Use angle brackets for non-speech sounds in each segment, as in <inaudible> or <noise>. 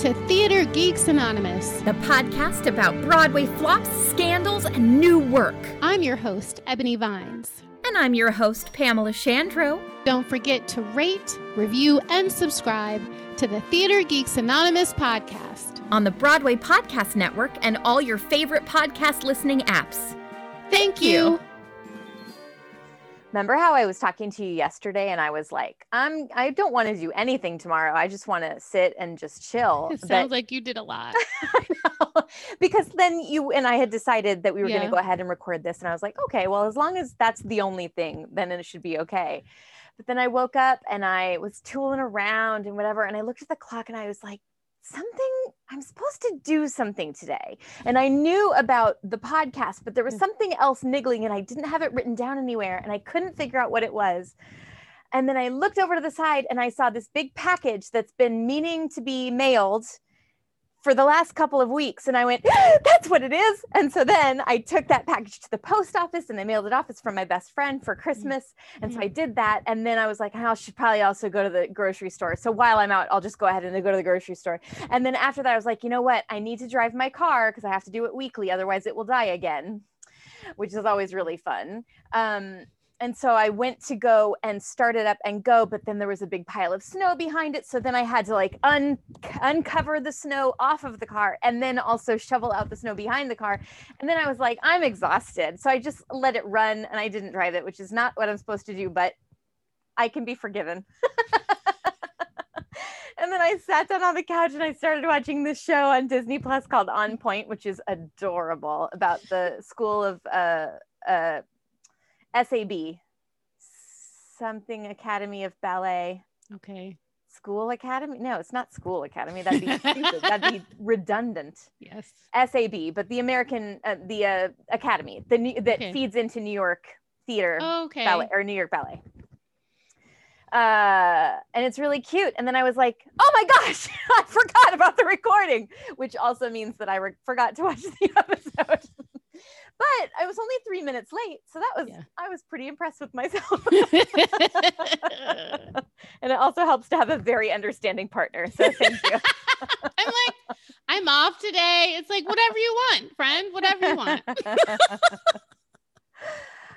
to Theater Geeks Anonymous, the podcast about Broadway flops, scandals, and new work. I'm your host, Ebony Vines. And I'm your host, Pamela Shandro. Don't forget to rate, review, and subscribe to the Theater Geeks Anonymous podcast on the Broadway Podcast Network and all your favorite podcast listening apps. Thank you. Remember how I was talking to you yesterday and I was like, I'm I don't want to do anything tomorrow. I just want to sit and just chill. <laughs> It sounds but, like you did a lot. <laughs> because then you and I had decided that we were yeah. going to go ahead and record this and I was like, okay, well as long as that's the only thing, then it should be okay. But then I woke up and I was tooling around and whatever and I looked at the clock and I was like, something I'm supposed to do something today. And I knew about the podcast, but there was mm. something else niggling and I didn't have it written down anywhere and I couldn't figure out what it was. And then I looked over to the side and I saw this big package that's been meaning to be mailed for the last couple of weeks. And I went, <gasps> that's what it is. And so then I took that package to the post office and I mailed it off. It's from my best friend for Christmas. And so I did that. And then I was like, I should probably also go to the grocery store. So while I'm out, I'll just go ahead and go to the grocery store. And then after that, I was like, you know what? I need to drive my car because I have to do it weekly. Otherwise, it will die again, which is always really fun. Um, and so I went to go and start it up and go, but then there was a big pile of snow behind it. So then I had to like un- uncover the snow off of the car and then also shovel out the snow behind the car. And then I was like, I'm exhausted. So I just let it run and I didn't drive it, which is not what I'm supposed to do, but I can be forgiven. <laughs> and then I sat down on the couch and I started watching this show on Disney Plus called On Point, which is adorable about the school of uh, uh, SAB, something Academy of Ballet. Okay. School Academy? No, it's not School Academy. That'd be <laughs> stupid. That'd be redundant. Yes. SAB, but the American, uh, the uh, Academy, the new, that okay. feeds into New York Theater oh, okay. Ballet or New York Ballet. Uh, and it's really cute. And then I was like, oh my gosh, <laughs> I forgot about the recording, which also means that I re- forgot to watch the <laughs> episode but I was only three minutes late. So that was, yeah. I was pretty impressed with myself. <laughs> <laughs> and it also helps to have a very understanding partner. So thank you. <laughs> I'm like, I'm off today. It's like, whatever you want, friend, whatever you want.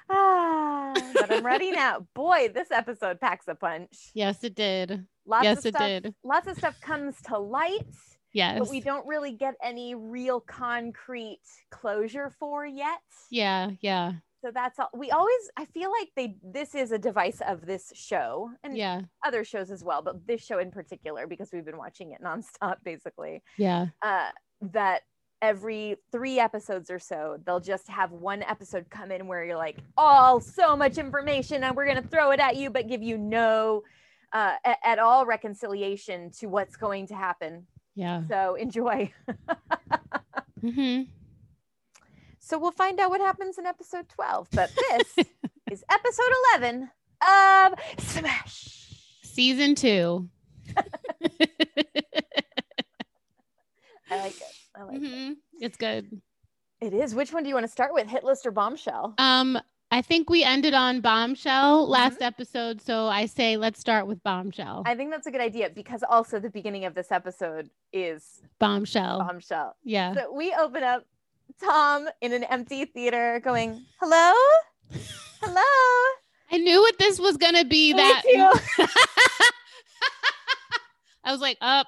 ah, but I'm ready now. Boy, this episode packs a punch. Yes, it did. Lots yes, of it did. Lots of stuff comes to light Yes. But we don't really get any real concrete closure for yet. Yeah, yeah. So that's all we always I feel like they this is a device of this show and yeah. other shows as well, but this show in particular because we've been watching it nonstop basically. Yeah. Uh that every three episodes or so, they'll just have one episode come in where you're like, oh, so much information, and we're gonna throw it at you, but give you no uh, at all reconciliation to what's going to happen yeah. So enjoy. <laughs> mm-hmm. So we'll find out what happens in episode 12. But <laughs> this is episode 11 of Smash. Season two. I like it. I like mm-hmm. it. It's good. It is. Which one do you want to start with? Hit list or bombshell? Um, I think we ended on bombshell last mm-hmm. episode. So I say let's start with bombshell. I think that's a good idea because also the beginning of this episode is bombshell. Bombshell. Yeah. So we open up Tom in an empty theater going, hello? hello? I knew what this was gonna be. Me That. <laughs> I was like, up.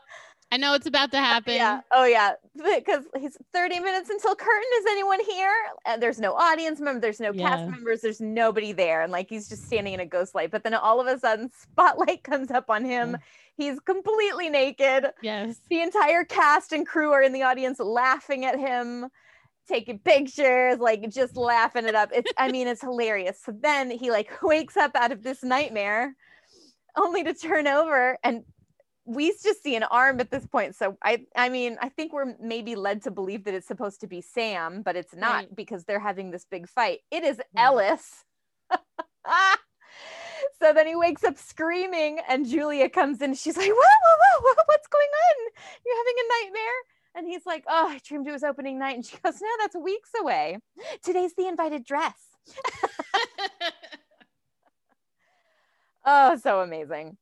I know it's about to happen. Yeah. Oh, yeah. Because oh, <laughs> he's 30 minutes until curtain. Is anyone here? And there's no audience member. There's no cast members. There's nobody there. And like he's just standing in a ghost light. But then all of a sudden, spotlight <laughs> comes up on him. He's completely naked. Yes. The entire cast and crew are in the audience laughing at him, taking pictures, like just laughing it up. It's, I mean, it's hilarious. So then he like <laughs> wakes up out of this nightmare only to turn over and we just see an arm at this point. So I, I mean, I think we're maybe led to believe that it's supposed to be Sam, but it's not Right. because they're having this big fight. It is Ellis. <laughs> so then he wakes up screaming, and Julia comes in. She's like, "Whoa, whoa, whoa, whoa! What's going on? You're having a nightmare?" And he's like, "Oh, I dreamed it was opening night." And she goes, "No, that's weeks away. Today's the invited dress." <laughs> <laughs> Oh, so amazing.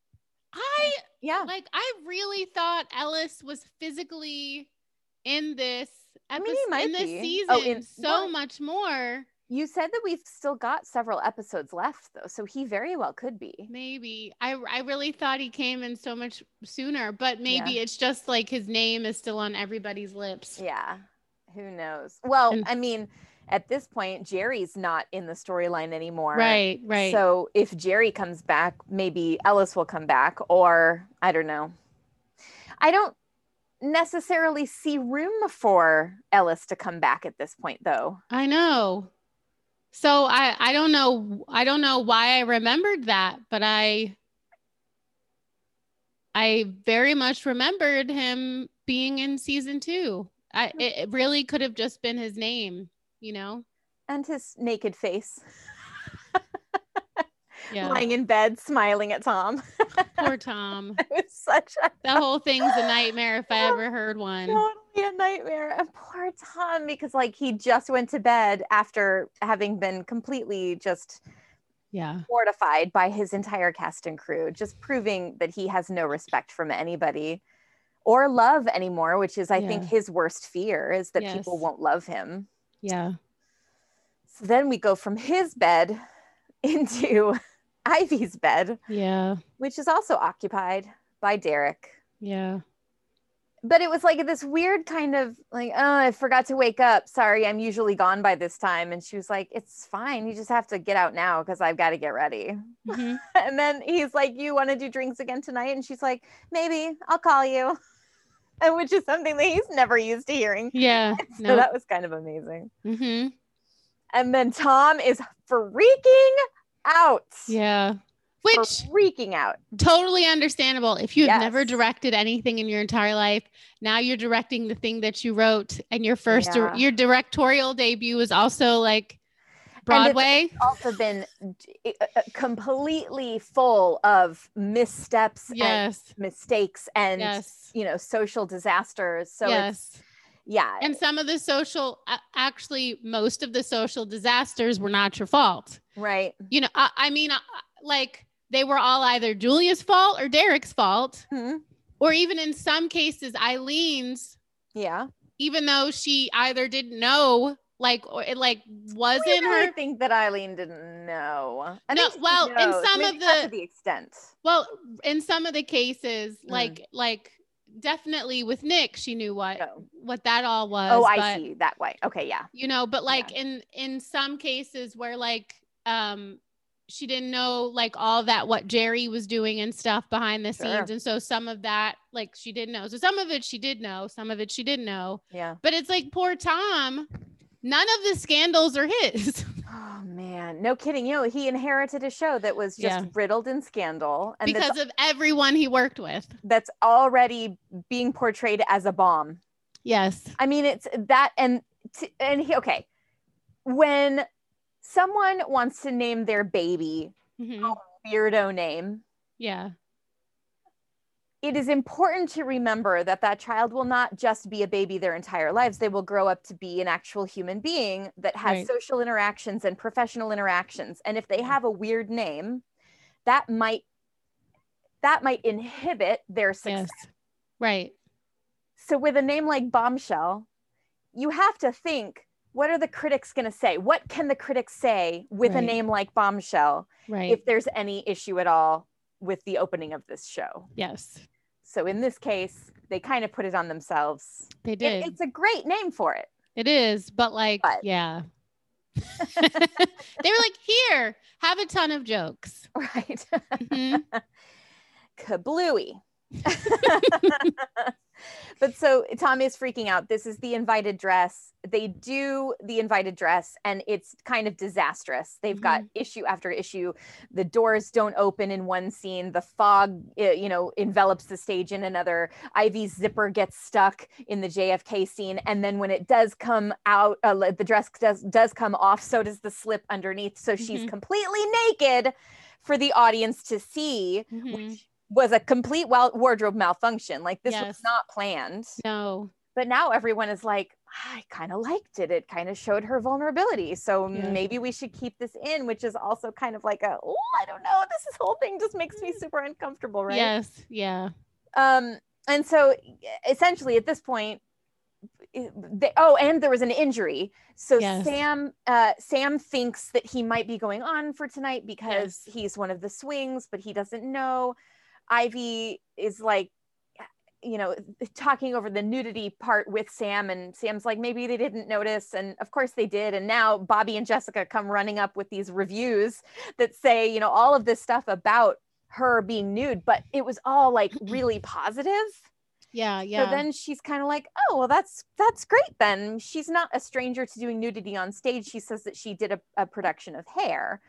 I Yeah. like I really thought Ellis was physically in this I mean, episode in this be. Oh, season Oh, in- so well- much more. You said that we've still got several episodes left, though, so he very well could be. Maybe I I really thought he came in so much sooner, but maybe Yeah. it's just like his name is still on everybody's lips. Yeah. Who knows? Well, And- I mean, at this point, Jerry's not in the storyline anymore. Right, right. So if Jerry comes back, maybe Ellis will come back, or I don't know. I don't necessarily see room for Ellis to come back at this point, though. I know. So I I don't know I don't know why I remembered that, but I I very much remembered him being in season 2. I it it really could have just been his name, you know. And his naked face, <laughs> Yeah. lying in bed, smiling at Tom. <laughs> Poor Tom. it was such a That whole thing's a nightmare if I <laughs> ever heard one. totally a nightmare. And poor Tom, because like he just went to bed after having been completely just Yeah. mortified by his entire cast and crew, just proving that he has no respect from anybody or love anymore, which is, I think, his worst fear is that people won't love him. Yeah. So then we go from his bed <laughs> into <laughs> Ivy's bed, Yeah. which is also occupied by Derek. Yeah. but it was like this weird kind of like oh i forgot to wake up sorry i'm usually gone by this time and she was like it's fine you just have to get out now because i've got to get ready Mhm. <laughs> and then he's like you want to do drinks again tonight and she's like maybe i'll call you <laughs> and which is something that he's never used to hearing <laughs> Yeah. so that was kind of amazing Mhm. and then tom is freaking out Yeah. Which freaking out totally understandable. If you've never directed anything in your entire life, now you're directing the thing that you wrote, and your first Yeah. your directorial debut was also like Broadway. also been uh, uh, completely full of missteps Yes. and mistakes and Yes. you know social disasters so yes. it's yeah And some of the social, actually, most of the social disasters were not your fault. right You know, I, I mean, I- like they were all either Julia's fault or Derek's fault, Hmm. or even in some cases, Eileen's, yeah even though she either didn't know, like, or it like wasn't I really her think that Eileen didn't know I No, well, in some maybe of the- to the extent Well, in some of the cases, Mm. like like definitely with Nick, she knew what Oh. what that all was. oh i but, see that way okay yeah You know, but like in in some cases where like um she didn't know like all that what Jerry was doing and stuff behind the Sure. scenes, and so some of that like she didn't know. So some of it she did know, some of it she didn't know. yeah But it's like poor Tom. None of the scandals are his <laughs> oh man no kidding you know he inherited a show that was just Yeah. riddled in scandal and because of everyone he worked with. that's already being portrayed as a bomb Yes. I mean, it's that and t- and he, okay, when someone wants to name their baby Mhm. a weirdo name, Yeah. It is important to remember that that child will not just be a baby their entire lives. They will grow up to be an actual human being that has Right. social interactions and professional interactions. And if they have a weird name, that might that might inhibit their success. Yes. Right. So with a name like Bombshell, you have to think what are the critics going to say? What can the critics say with Right. a name like Bombshell Right. if there's any issue at all with the opening of this show? yes, So in this case, they kind of put it on themselves. they It- did. it's a great name for it. It is, but like, But- yeah. <laughs> they were like, here, have a ton of jokes. Right. Mhm. <laughs> Kablooey. <laughs> but so Tommy is freaking out. This is the invited dress. They do the invited dress, and it's kind of disastrous. They've got issue after issue. The doors don't open in one scene. The fog, uh, you know, envelops the stage in another. Ivy's zipper gets stuck in the JFK scene, and then when it does come out, uh, the dress does does come off. So does the slip underneath. So she's Mhm. completely naked for the audience to see Mhm. which was a complete wardrobe malfunction. Like this was not planned. No. But now everyone is like, I kind of liked it. It kind of showed her vulnerability. So Yeah. maybe we should keep this in, which is also kind of like a, oh, I don't know. This is- whole thing just makes me super uncomfortable, right? Yes. Yeah. Um, and so essentially at this point, they, oh, and there was an injury. So Yes. Sam, uh, Sam thinks that he might be going on for tonight because Yes. he's one of the swings, but he doesn't know. Ivy is like, you know, talking over the nudity part with Sam, and Sam's like, maybe they didn't notice, and of course they did. And now Bobby and Jessica come running up with these reviews that say, you know, all of this stuff about her being nude, but it was all like <clears throat> really positive. Yeah. Yeah. So then she's kind of like, oh, well, that's that's great then. She's not a stranger to doing nudity on stage. She says that she did a, a production of hair.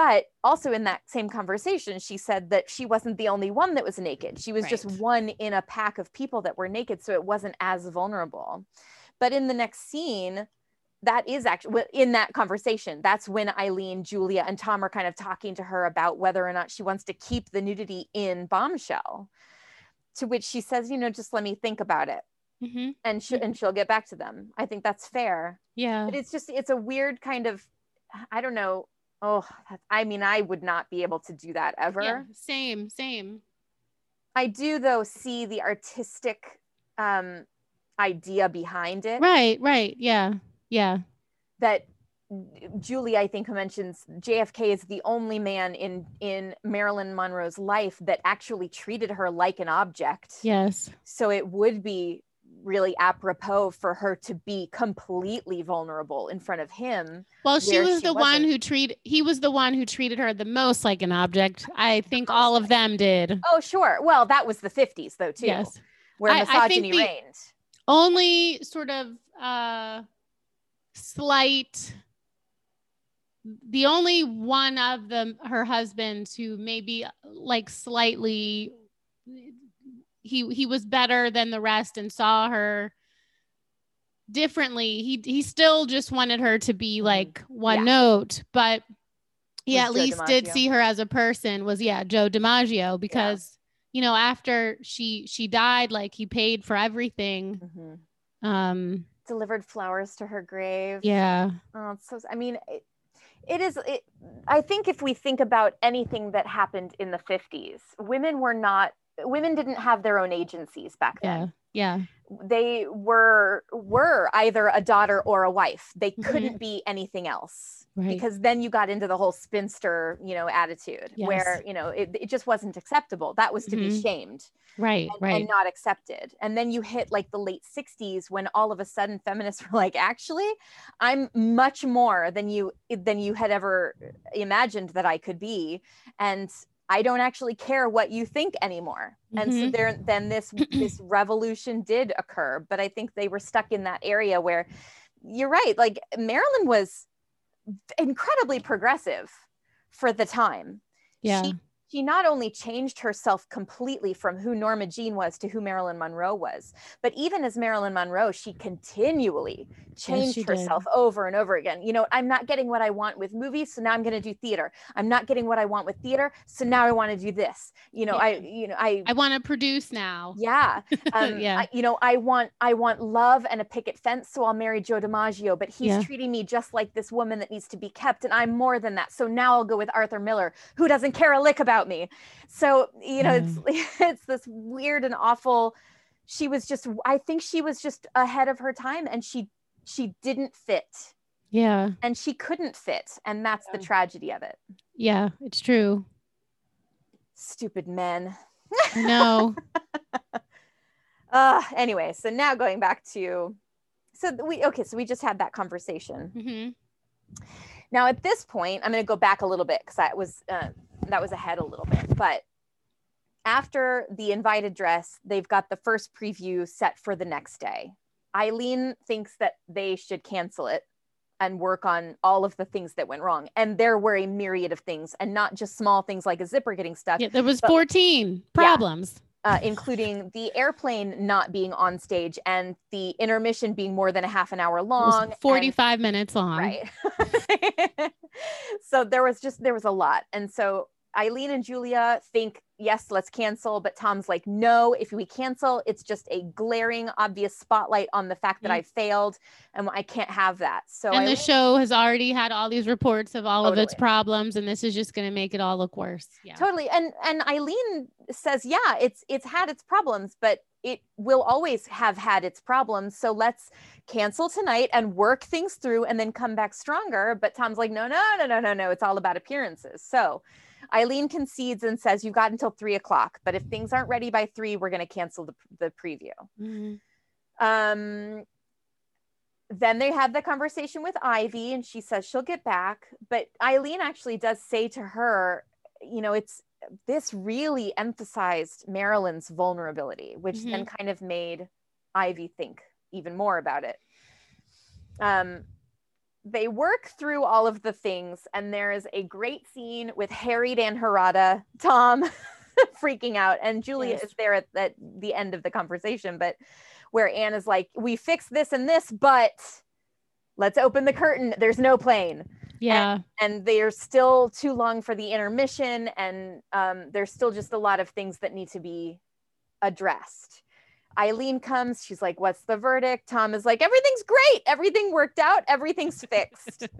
But also in that same conversation, she said that she wasn't the only one that was naked. She was just one in a pack of people that were naked. So it wasn't as vulnerable. But in the next scene, that is actually in that conversation. That's when Eileen, Julia, and Tom are kind of talking to her about whether or not she wants to keep the nudity in Bombshell. To which she says, you know, just let me think about it Mhm. and she, and she'll get back to them. I think that's fair. Yeah. But it's just it's a weird kind of I don't know. Oh, I mean, I would not be able to do that ever. Yeah. Same. Same. I do though see the artistic um idea behind it Right. Right. Yeah. Yeah. that Julie I think mentions JFK is the only man in in Marilyn Monroe's life that actually treated her like an object. Yes. So it would be really apropos for her to be completely vulnerable in front of him. Well, she was she the one wasn't. who treat. He was the one who treated her the most like an object. I think all of them did. Oh, sure. Well, that was the 50s though too. Yes. Where I- I think misogyny the- reigned. Only sort of uh slight. The only one of them, her husbands, who maybe like slightly, he he was better than the rest and saw her differently. He he still just wanted her to be like one Mm-hmm. Yeah. note, but he Was at Joe least did see her as a person. Was yeah, Joe DiMaggio because you know after she she died, like he paid for everything. Mhm. Um, Delivered flowers to her grave. yeah, Oh, so I mean, it, it is. It, I think if we think about anything that happened in the 50s, women were not. Women didn't have their own agencies back then. yeah, yeah, they were were either a daughter or a wife they Mhm. couldn't be anything else Right. because then you got into the whole spinster you know attitude where you know it, it just wasn't acceptable that was to be Mhm. shamed right, and, right. and not accepted and then you hit like the late 60s when all of a sudden feminists <laughs> were like actually i'm much more than you than you had ever imagined that i could be and i don't actually care what you think anymore. And so Mhm. there then this <clears throat> this revolution did occur but i think they were stuck in that area where you're right like marilyn was incredibly progressive for the time. Yeah, she, she not only changed herself completely from who Norma Jean was to who Marilyn Monroe was, but even as Marilyn Monroe, she continually changed she did. herself over and over again. You know, I'm not getting what I want with movies, so now I'm going to do theater. I'm not getting what I want with theater, so now I want to do this. You know, I, you know, I, I want to produce now. yeah, <laughs> um, Yeah. I, you know, I want, I want love and a picket fence, so I'll marry Joe DiMaggio. But he's Yeah. treating me just like this woman that needs to be kept, and I'm more than that. So now I'll go with Arthur Miller, who doesn't care a lick about me. So you know, it's <laughs> it's this weird and awful. She was just, I think she was just ahead of her time, and she she didn't fit Yeah. and she couldn't fit and that's the tragedy of it Yeah. It's true. stupid men No. <laughs> uh anyway so now going back to so we okay so we just had that conversation hmm now at this point i'm going to go back a little bit because i was uh, that was ahead a little bit but after the invited dress they've got the first preview set for the next day eileen thinks that they should cancel it and work on all of the things that went wrong and there were a myriad of things and not just small things like a zipper getting stuck Yeah. There was But- 14 problems. Uh, including the airplane not being on stage and the intermission being more than a half an hour It was long. and- 45 minutes long. right. <laughs> so there was just there was a lot, and so Eileen and Julia think yes, let's cancel, but Tom's like no. If we cancel, it's just a glaring, obvious spotlight on the fact that Mhm. I failed, and I can't have that. So and the show has already had all these reports of all of its problems, and this is just going to make it all look worse. Yeah. totally and and eileen says yeah it's it's had its problems but it will always have had its problems so let's cancel tonight and work things through and then come back stronger but tom's like no no no no no no it's all about appearances so eileen concedes and says you've got until three o'clock but if things aren't ready by three we're going to cancel the, the preview Mhm. um then they have the conversation with Ivy and she says she'll get back. But Eileen actually does say to her, you know, it's this really emphasized Marilyn's vulnerability, which then kind of made Ivy think even more about it. Um, they work through all of the things, and there is a great scene with harried and Harada, Tom <laughs> freaking out, and Julia Yes. is there at, at the end of the conversation, but where Anne is like, We fixed this and this, but let's open the curtain. There's no plane Yeah. and they're still too long for the intermission and um, there's still just a lot of things that need to be addressed eileen comes she's like what's the verdict tom is like everything's great everything worked out everything's fixed <laughs>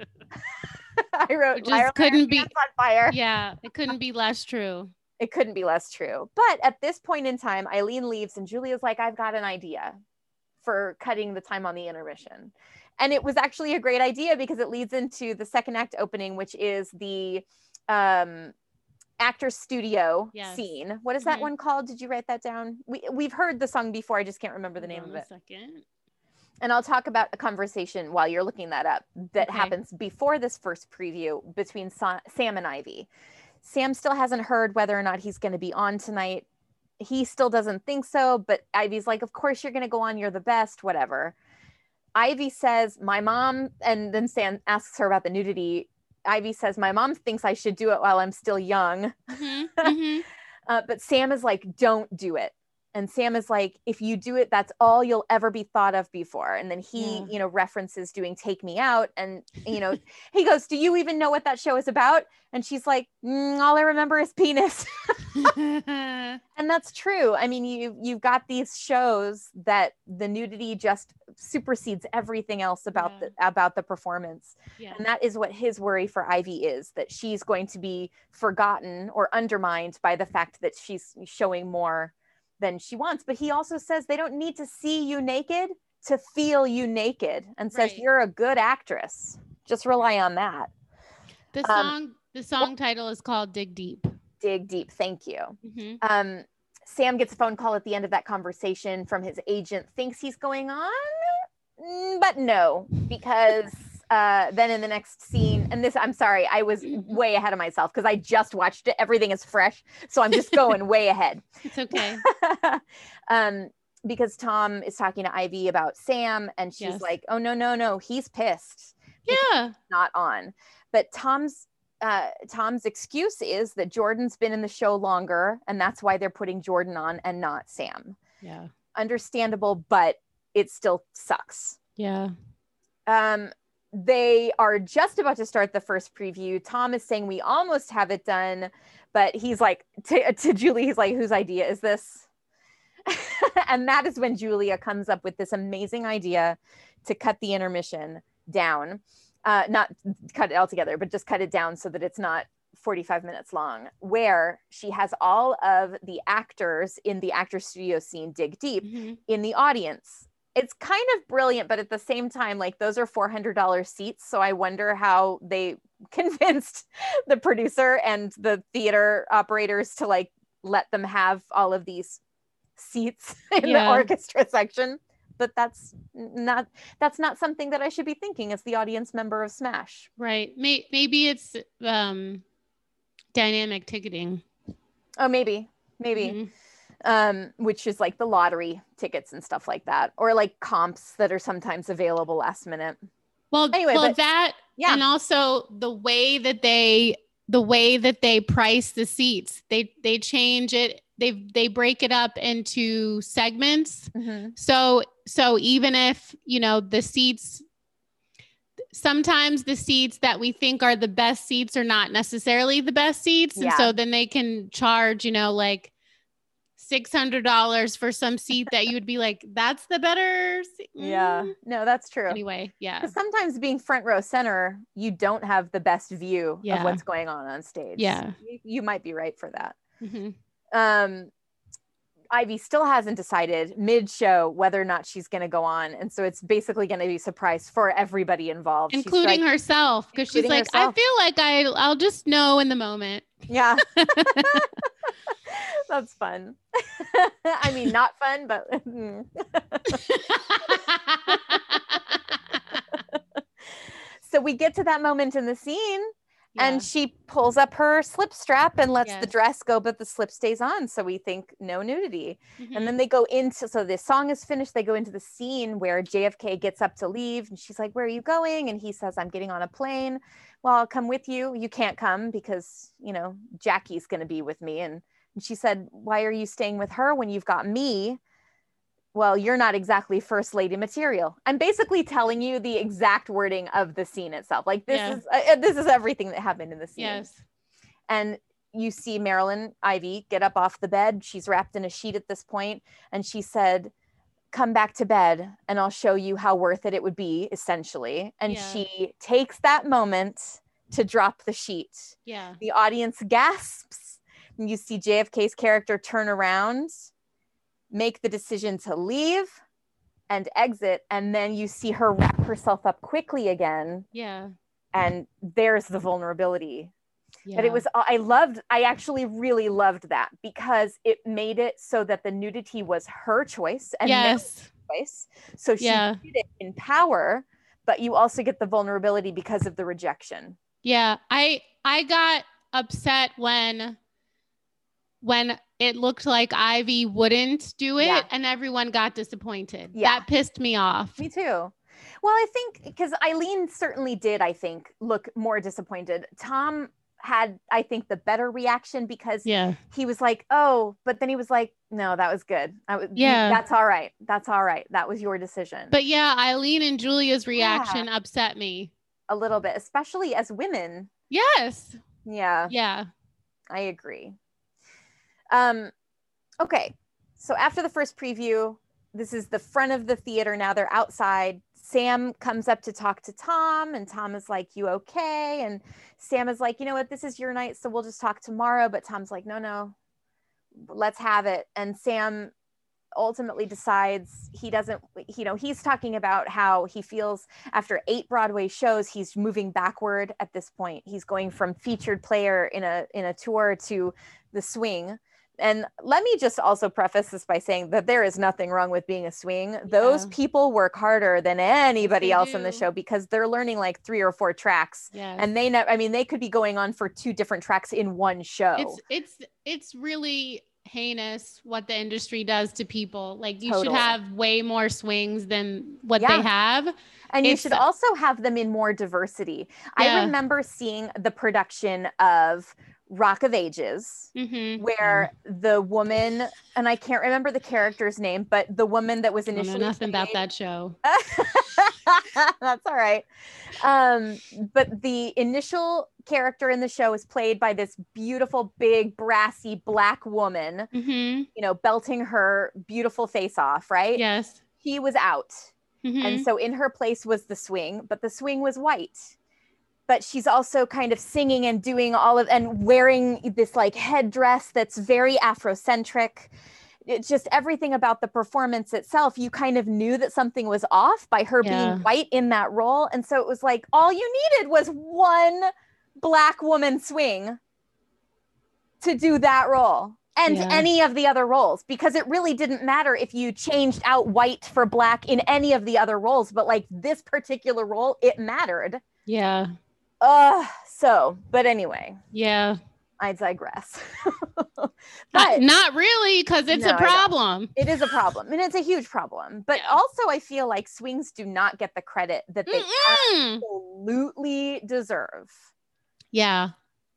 <laughs> i wrote Which is- "Liar, liar, couldn't be- on fire <laughs> yeah. It couldn't be less true. it couldn't be less true. But at this point in time, Eileen leaves and Julia's like, I've got an idea for cutting the time on the intermission. And it was actually a great idea because it leads into the second act opening, which is the um actor studio Yes. scene. What is that Mhm. one called? Did you write that down? We we've heard the song before. I just can't remember the name Hold of on it. second. And I'll talk about a conversation while you're looking that up that Okay. happens before this first preview between Sa- Sam and Ivy. Sam still hasn't heard whether or not he's going to be on tonight. He still doesn't think so, but Ivy's like, Of course, you're going to go on. You're the best, whatever. Ivy says, My mom, and then Sam asks her about the nudity. Ivy says, My mom thinks I should do it while I'm still young. Mhm, <laughs> mhm. Uh, but Sam is like, don't do it. And Sam is like, if you do it, that's all you'll ever be thought of before. And then he, Yeah. you know, references doing Take Me Out. And, you know, <laughs> he goes, Do you even know what that show is about? And she's like, "Mm, All I remember is penis. <laughs> and that's true. I mean, you, you've got these shows that the nudity just supersedes everything else about Yeah. the about the performance. yeah. And that is what his worry for Ivy is that she's going to be forgotten or undermined by the fact that she's showing more than she wants. But he also says they don't need to see you naked to feel you naked and says Right. you're a good actress. Just rely on that. The Um, song the song title is called Dig Deep. Dig deep. Thank you. Mhm. Um, Sam gets a phone call at the end of that conversation from his agent, thinks he's going on, Mm, but no, because uh, then in the next scene, and this, I'm sorry, I was way ahead of myself because I just watched it. Everything is fresh. So I'm just going way ahead. <laughs> It's okay. <laughs> um, because Tom is talking to Ivy about Sam, and she's Yes. like, oh, no, no, no, he's pissed yeah. not on. But Tom's uh, Tom's excuse is that Jordan's been in the show longer, and that's why they're putting Jordan on and not Sam. Yeah. Understandable, but it still sucks. Yeah. Um, they are just about to start the first preview. Tom is saying we almost have it done, but he's like to, to Julie, he's like, whose idea is this? <laughs> and that is when Julia comes up with this amazing idea to cut the intermission down. Uh, not cut it all together, but just cut it down so that it's not 45 minutes long, where she has all of the actors in the actor studio scene dig deep Mhm. in the audience it's kind of brilliant, but at the same time, like those are four hundred dollars seats. So I wonder how they <laughs> convinced the producer and the theater operators to like let them have all of these seats <laughs> in Yeah. the orchestra section. But that's not that's not something that I should be thinking as the audience member of Smash. Right. May- maybe it's um, dynamic ticketing. Oh, maybe, maybe. Mhm. Um, which is like the lottery tickets and stuff like that, or like comps that are sometimes available last minute. Well, Anyway, well, but- that Yeah. and also the way that they the way that they price the seats, they they change it. They they break it up into segments. So so even if you know the seats, sometimes the seats that we think are the best seats are not necessarily the best seats, and so then they can charge you know like. Six hundred dollars for some seat that you would be like, that's the better. Yeah, Mm. no, that's true. Anyway, yeah. Because sometimes being front row center, you don't have the best view Yeah. of what's going on on stage. Yeah. you, you might be right for that. Mhm. Um, Ivy still hasn't decided mid show whether or not she's going to go on, and so it's basically going to be a surprise for everybody involved, including like- herself because she's like herself. i feel like i i'll just know in the moment Yeah. <laughs> <laughs> That's fun. <laughs> I mean, not fun, but so we get to that moment in the scene and she pulls up her slip strap and lets the dress go, but the slip stays on. So we think no nudity. Mhm. And then they go into, so the song is finished. They go into the scene where JFK gets up to leave and she's like, Where are you going? And he says, I'm getting on a plane. Well, I'll come with you. You can't come because, you know, Jackie's going to be with me. And, and she said, Why are you staying with her when you've got me? Well, you're not exactly first lady material. I'm basically telling you the exact wording of the scene itself. Like this Yeah. is uh, this is everything that happened in the scene yes and you see Marilyn Ivy get up off the bed. She's wrapped in a sheet at this point, and she said, "Come back to bed, and I'll show you how worth it it would be." Essentially, and Yeah. she takes that moment to drop the sheet. yeah The audience gasps, and you see JFK's character turn around, make the decision to leave, and exit, and then you see her wrap herself up quickly again, yeah. And there's the vulnerability. Yeah but it was i loved i actually really loved that because it made it so that the nudity was her choice and yes. choice. So she Yeah. did it in power but you also get the vulnerability because of the rejection. Yeah. I i got upset when when it looked like ivy wouldn't do it Yeah. and everyone got disappointed. Yeah. that pissed me off. Me too. Well i think because eileen certainly did i think look more disappointed. Tom had i think the better reaction because yeah. he was like oh but then he was like no that was good. Was, Yeah. that's all right. That's all right. That was your decision. But yeah eileen and julia's reaction upset me. A little bit especially as women. Yes. Yeah. Yeah. I agree. Um, okay, so after the first preview, this is the front of the theater. Now they're outside. Sam comes up to talk to Tom, and Tom is like, "You okay?" And Sam is like, "You know what? This is your night, so we'll just talk tomorrow." But Tom's like, "No, no, let's have it." And Sam ultimately decides he doesn't you know he's talking about how he feels after eight broadway shows he's moving backward at this point he's going from featured player in a in a tour to the swing and let me just also preface this by saying that there is nothing wrong with being a swing. Those people work harder than anybody they else in the show because they're learning like three or four tracks. Yes. And they know i mean they could be going on for two different tracks in one show. It's it's it's really heinous what the industry does to people. Like you Totally. should have way more swings than what Yeah. they have. And you should also have them in more diversity. I remember seeing the production of Rock of Ages, Mhm. where the woman, and I can't remember the character's name, but the woman that was I don't know initially nothing about that show <laughs> That's all right. Um, but the initial character in the show is played by this beautiful, big, brassy black woman, Mhm. you know, belting her beautiful face off, right? yes He was out. And so in her place was the swing, but the swing was white. But she's also kind of singing and doing all of and wearing this like headdress that's very Afrocentric. it's just everything about the performance itself you kind of knew that something was off by her Yeah. being white in that role and so it was like all you needed was one black woman swing to do that role and Yeah. any of the other roles because it really didn't matter if you changed out white for black in any of the other roles but like this particular role it mattered Yeah. Uh so but anyway Yeah. i digress <laughs> Not, but not really, because it's No, a problem. it is a problem and it's a huge problem but Yeah. also i feel like swings do not get the credit that they Mm-mm. absolutely deserve Yeah.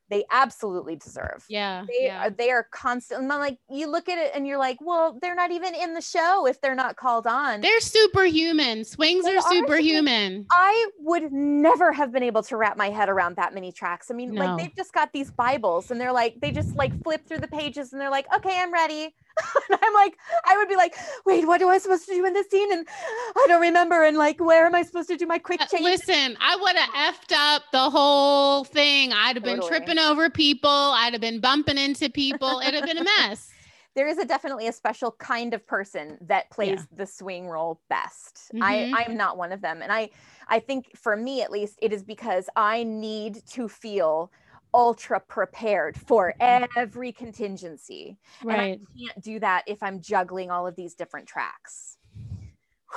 They absolutely deserve Yeah. they yeah. are they are constant I'm like you look at it and you're like well they're not even in the show if they're not called on They're superhuman. Swings They are are superhuman. I would never have been able to wrap my head around that many tracks. I mean, No. like they've just got these Bibles and they're like, they just like flip through the pages and they're like, okay, I'm ready. <laughs> and I'm like, I would be like, wait, what am I supposed to do in this scene? And I don't remember. And like, where am I supposed to do my quick Uh, change? Listen, I would have effed up the whole thing. I'd have been Totally. tripping over people. I'd have been bumping into people. It'd have been a mess. <laughs> there is a definitely a special kind of person that plays Yeah. the swing role best. I Mhm. I am not one of them, and I I think for me at least it is because I need to feel ultra prepared for <laughs> every contingency. And I can't do that if I'm juggling all of these different tracks.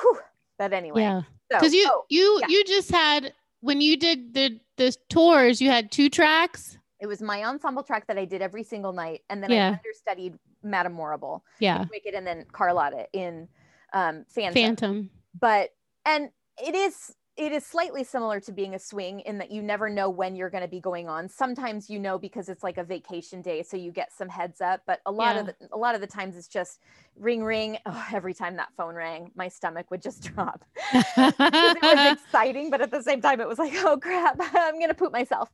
Whew. But anyway, Yeah. so- Because you oh, you yeah. you just had when you did the the tours, you had two tracks. it was my ensemble track that I did every single night, and then Yeah. I understudied Madame Morrible, Yeah. Wicked, and then Carlotta in um, Phantom. Phantom. but and it is it is slightly similar to being a swing in that you never know when you're going to be going on. Sometimes you know because it's like a vacation day so you get some heads up but a lot of the, a lot of the times it's just ring ring oh, every time that phone rang my stomach would just <laughs> drop. it was <laughs> exciting but at the same time it was like oh crap <laughs> i'm going to poop myself.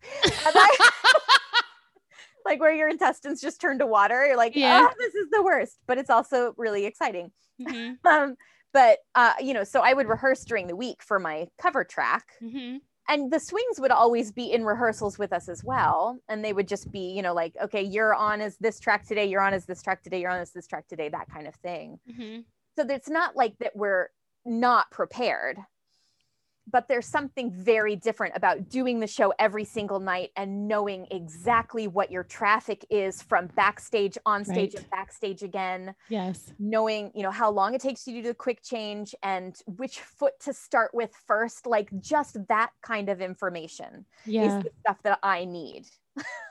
Like where your intestines just turn to water you're like Yeah. oh this is the worst but it's also really exciting. Mhm, um but uh you know so i would rehearse during the week for my cover track mhm. and the swings would always be in rehearsals with us as well and they would just be you know like okay you're on as this track today you're on as this track today you're on as this track today that kind of thing Mhm. so it's not like that we're not prepared but there's something very different about doing the show every single night and knowing exactly what your traffic is from backstage on stage Right. and backstage again Yes. knowing you know how long it takes you to do the quick change and which foot to start with first like just that kind of information Yeah. is the stuff that i need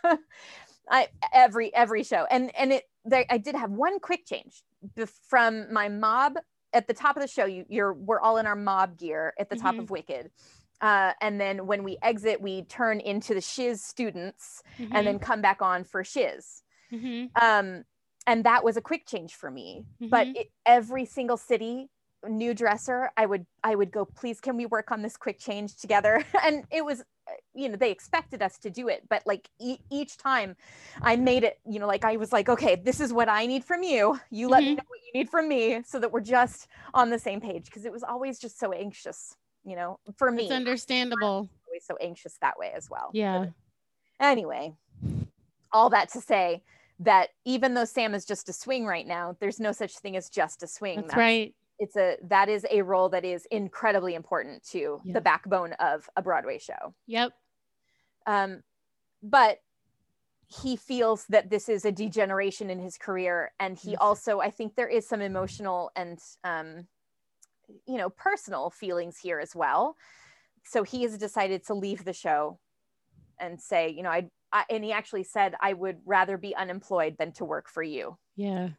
<laughs> i every every show and and it there, i did have one quick change from my mob at the top of the show you you're we're all in our mob gear at the top Mhm. of wicked. Uh, and then when we exit we turn into the shiz students and then come back on for shiz. Mhm, um and that was a quick change for me. But Mhm. it, every single city new dresser i would i would go please can we work on this quick change together? <laughs> And it was you know they expected us to do it but like e- each time i made it you know like i was like okay this is what i need from you you let me Mhm. know what you need from me so that we're just on the same page because it was always just so anxious you know for me It's understandable. always so anxious that way as well Yeah. anyway all that to say that even though sam is just a swing right now there's no such thing as just a swing That's right. It's a that is a role that is incredibly important to Yeah. the backbone of a broadway show Yep. um, but he feels that this is a degeneration in his career and he Yes. also i think there is some emotional and um, you know personal feelings here as well so he has decided to leave the show and say you know I, I and he actually said i would rather be unemployed than to work for you Yeah.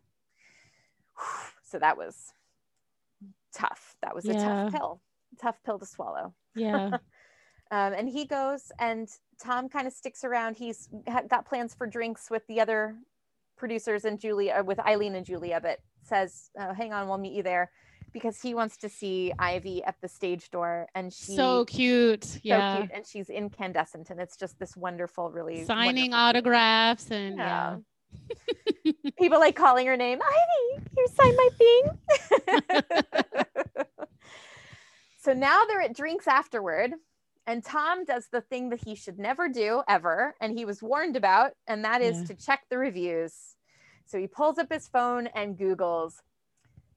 <sighs> so that was tough that was a Yeah. tough pill tough pill to swallow Yeah. <laughs> um, and he goes and tom kind of sticks around he's ha- got plans for drinks with the other producers and julia with eileen and julia but says oh, hang on we'll meet you there because he wants to see ivy at the stage door and she's so cute. so Yeah. cute and she's incandescent and it's just this wonderful really Signing wonderful- autographs and yeah. Yeah. <laughs> people like calling her name ivy you sign my thing. <laughs> So now they're at drinks afterward and tom does the thing that he should never do ever and he was warned about and that is Yeah. to check the reviews. So he pulls up his phone and Googles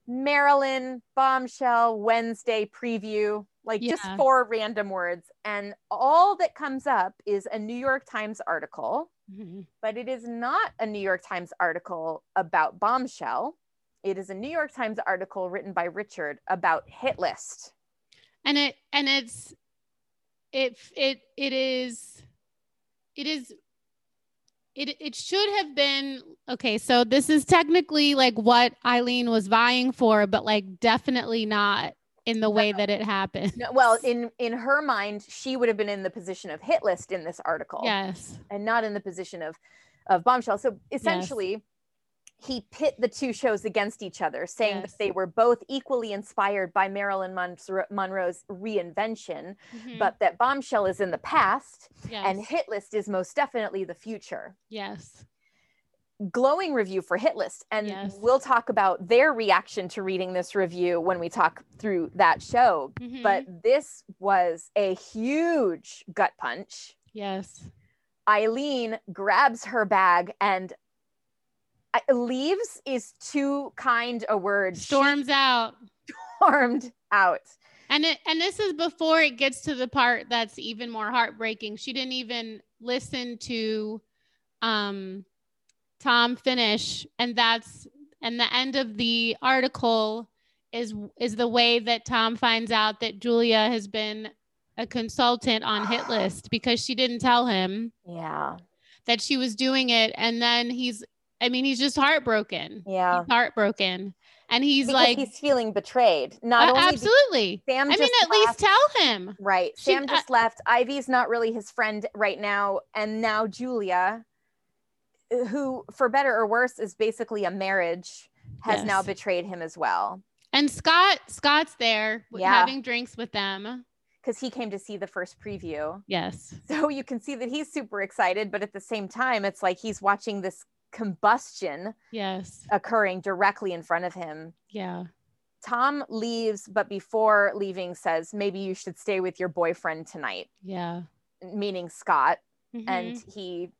Marilyn bombshell Wednesday preview, like just four random words. And all that comes up is a New York Times article, Mhm. but it is not a New York Times article about bombshell. It is a New York Times article written by Richard about hit list. and it and it's it it it is it is it it should have been okay so this is technically like what eileen was vying for but like definitely not in the way that it happened No, well, <laughs> in in her mind, she would have been in the position of hit list in this article. yes and not in the position of of bombshell so essentially he pit the two shows against each other saying Yes. that they were both equally inspired by marilyn monroe's reinvention Mhm. but that bombshell is in the past yes and hit list is most definitely the future yes glowing review for hit list and Yes. we'll talk about their reaction to reading this review when we talk through that show Mhm. but this was a huge gut punch yes Eileen grabs her bag and leaves is too kind a word. She storms out stormed out. And it and this is before it gets to the part that's even more heartbreaking. She didn't even listen to um Tom finish and that's and the end of the article is is the way that Tom finds out that Julia has been a consultant on hit list because she didn't tell him Yeah. that she was doing it and then he's I mean he's just heartbroken. Yeah. He's heartbroken. And he's Because like he's feeling betrayed. Not uh, absolutely. Sam I mean at least tell him. right. She- Sam just left. Ivy's not really his friend right now. And now Julia, who for better or worse is basically a marriage, has now betrayed him as well. And Scott, Scott's there Yeah. having drinks with them. Because he came to see the first preview. Yes. <laughs> So you can see that he's super excited, but at the same time, it's like he's watching this combustion Yes. occurring directly in front of him. Yeah. Tom leaves, but before leaving, says, Maybe you should stay with your boyfriend tonight, Yeah. meaning Scott. And Mhm. he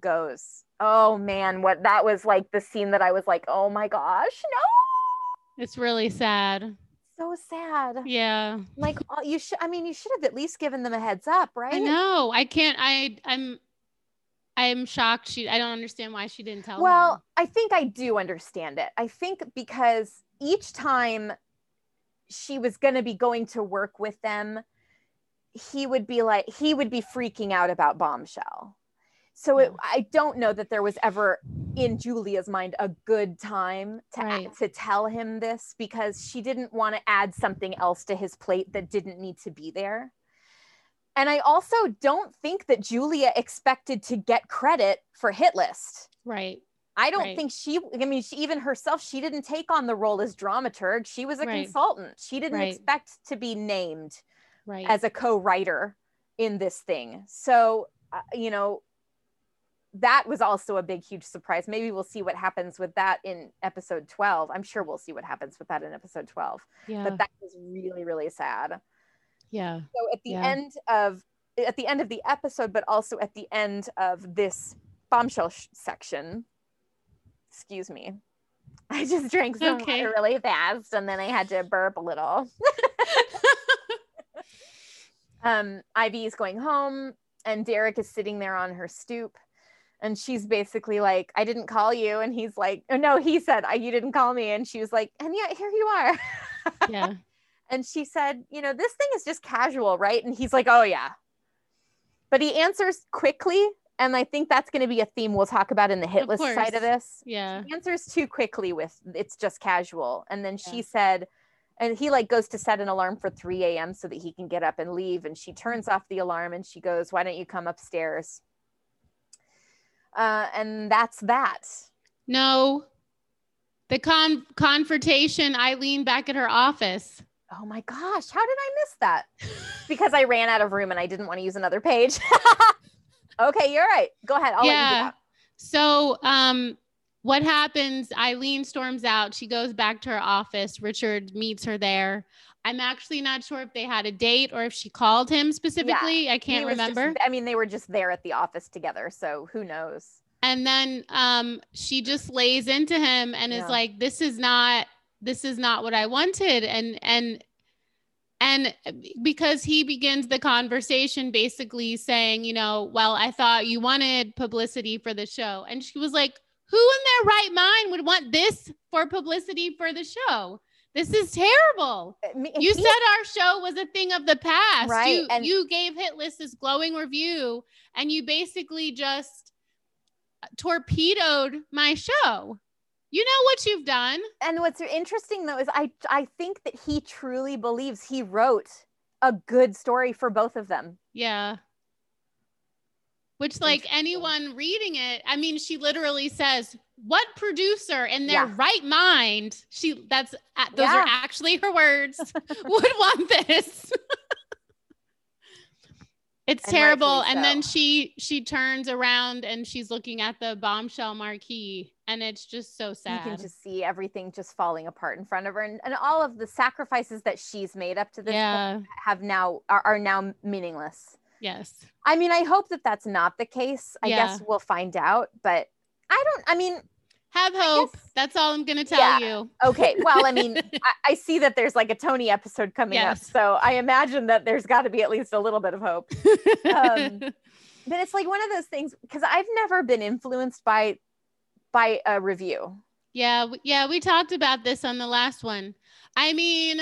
goes, Oh man, what that was like the scene that I was like, Oh my gosh, no, it's really sad. so sad. Yeah. Like, oh, you should, I mean, you should have at least given them a heads up, right? I know. I can't. I. I'm. I'm shocked. She. I don't understand why she didn't tell. Well, him. I think I do understand it. I think because each time she was going to be going to work with them, he would be like, he would be freaking out about Bombshell. So it, I don't know that there was ever in Julia's mind a good time to Right. to tell him this because she didn't want to add something else to his plate that didn't need to be there. And I also don't think that Julia expected to get credit for Hit List. Right. I don't Right. think she, I mean, she, even herself, she didn't take on the role as dramaturg. She was a Right. consultant. She didn't Right. expect to be named Right. as a co writer in this thing. So, uh, you know, that was also a big, huge surprise. Maybe we'll see what happens with that in episode 12. I'm sure we'll see what happens with that in episode 12. yeah. But that was really, really sad. yeah. So at the Yeah. end of at the end of the episode, but also at the end of this bombshell sh- section, excuse me, <laughs> I just drank some Okay. water really fast, and then I had to burp a little. <laughs> <laughs> um, Ivy is going home, and Derek is sitting there on her stoop. And she's basically like, I didn't call you. And he's like, oh, no, he said, I, you didn't call me. And she was like, and yet here you are. yeah. <laughs> And she said, You know, this thing is just casual, right? And he's like, Oh, yeah. But he answers quickly. And I think that's going to be a theme we'll talk about in the hit Of list side of this. Yeah. He answers too quickly with it's just casual. And then she said, and he like goes to set an alarm for 3 a.m. so that he can get up and leave. And she turns off the alarm and she goes, Why don't you come upstairs? Uh, and that's that. No. The con confrontation. Eileen back at her office. Oh my gosh, how did I miss that? <laughs> because I ran out of room and I didn't want to use another page. <laughs> okay, you're right. Go ahead. I'll let you do yeah. So, um, what happens? Eileen storms out. She goes back to her office. Richard meets her there. I'm actually not sure if they had a date or if she called him specifically. I can't was just- remember. I mean, they were just there at the office together, so who knows? and then um she just lays into him and Yeah. is like this is not this is not what i wanted and and and because he begins the conversation basically saying you know well i thought you wanted publicity for the show and she was like who in their right mind would want this for publicity for the show this is terrible uh, you he- said our show was a thing of the past. Right, You and- you gave Hit List this glowing review, and you basically just uh, torpedoed my show. You know what you've done. and what's interesting though is I I think that he truly believes he wrote a good story for both of them. Yeah. Which, like anyone reading it, I mean, she literally says, "What producer in their Yeah. right mind?" She that's uh, those Yeah. are actually her words. <laughs> would want this. <laughs> it's And terrible. And then she she turns around and she's looking at the bombshell marquee, and it's just so sad. You can just see everything just falling apart in front of her, and, and all of the sacrifices that she's made up to this yeah. have now are, are now meaningless. Yes. I mean, I hope that that's not the case. I Yeah. guess we'll find out, but I don't. I mean, Have hope. That's all I'm gonna tell Yeah. you. okay. Well, I mean, <laughs> I, I see that there's like a Tony episode coming up, so I imagine that there's got to be at least a little bit of hope. Um, <laughs> but it's like one of those things because I've never been influenced by by a review. Yeah, yeah, we talked about this on the last one. I mean,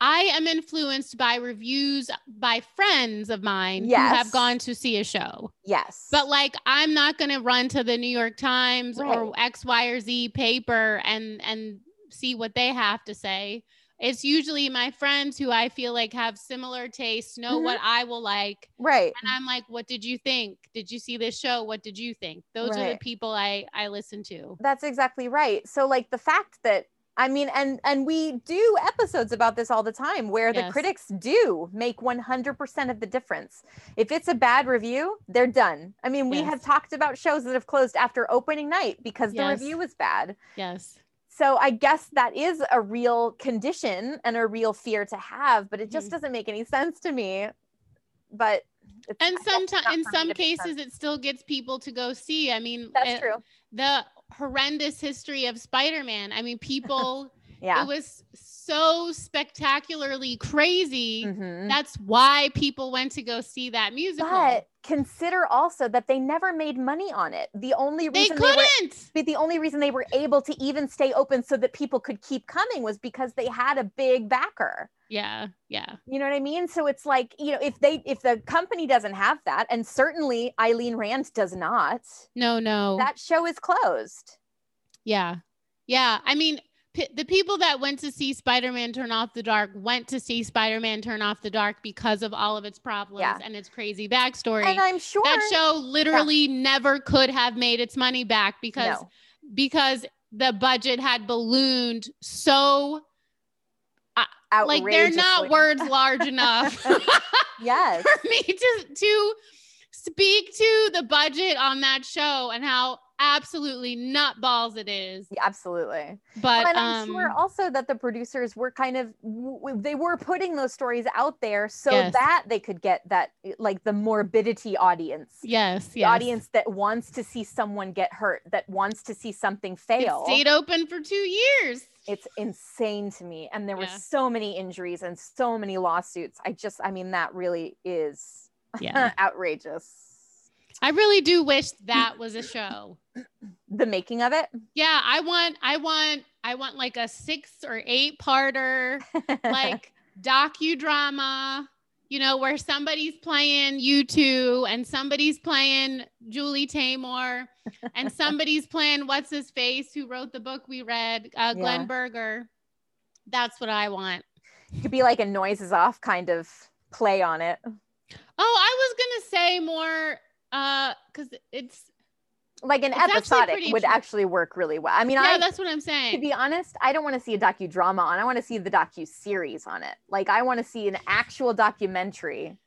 I am influenced by reviews by friends of mine who have gone to see a show. Yes, But like I'm not going to run to the New York Times or X Y or Z paper and and see what they have to say. It's usually my friends who I feel like have similar tastes, know Mhm. what I will like, right. and I'm like, "What did you think? Did you see this show? What did you think?" Those are the people I I listen to. That's exactly right. So like the fact that I mean and and we do episodes about this all the time where the critics do make 100% of the difference. If it's a bad review, they're done. I mean, we Yes. have talked about shows that have closed after opening night because the Yes. review was bad. Yes. So I guess that is a real condition and a real fear to have, but it just Mhm. doesn't make any sense to me. But it's, and I guess it's sometimes in some cases sense. it still gets people to go see i mean that's uh, true. the horrendous history of spider-man i mean <laughs> people Yeah. it was so spectacularly crazy Mhm. that's why people went to go see that musical But consider also that they never made money on it. The only reason they, couldn't but the only reason they were able to even stay open so that people could keep coming was because they had a big backer. yeah yeah You know what I mean? So it's like, you know, if they if the company doesn't have that, and certainly Eileen Rand does not, no no that show is closed. yeah yeah i mean p- the people that went to see spider-man turn off the dark went to see spider-man turn off the dark because of all of its problems Yeah. and its crazy backstory And I'm sure that show literally never could have made its money back because No. because the budget had ballooned so uh, like they're not words <laughs> large enough <laughs> Yes. for me to to speak to the budget on that show and how absolutely nutballs it is Yeah, Absolutely. but and I'm um sure also that the producers were kind of w- they were putting those stories out there so Yes. that they could get that like the morbidity audience. yes The yes audience that wants to see someone get hurt, that wants to see something it fail. stayed open for two years it's insane to me. And there were so many injuries and so many lawsuits. I just, I mean, that really is yeah <laughs> outrageous. I really do wish that was a show The making of it. Yeah, I want I want I want like a 6 or 8 parter <laughs> like docudrama, you know, where somebody's playing you two and somebody's playing Julie Taymor and <laughs> somebody's playing what's his face who wrote the book we read, uh, Glen Yeah. Berger. That's what I want. could be like a noises off kind of play on it. Oh, I was going to say more uh cuz it's Like an It's episodic would actually work really well. I mean, Yeah, I that's what I'm saying. to be honest, I don't want to see a docudrama on. I want to see the docu series on it. Like I want to see an actual documentary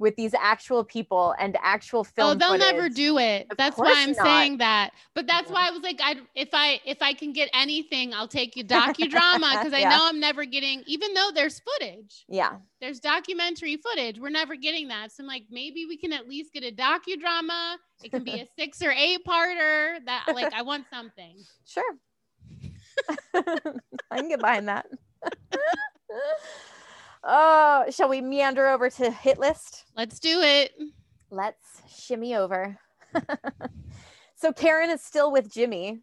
with these actual people and actual oh, film. Oh, they'll footage. never do it. Of that's why I'm not. saying that. But that's why I was like, I if I if I can get anything, I'll take you <laughs> docudrama because I Yeah. know I'm never getting. Even though there's footage, Yeah. there's documentary footage. We're never getting that. So I'm like, maybe we can at least get a docudrama. It can be a <laughs> six or eight parter. That like I want something. Sure. <laughs> I can get behind that. Oh, shall we meander over to hit list? Let's do it. Let's shimmy over. <laughs> so Karen is still with Jimmy.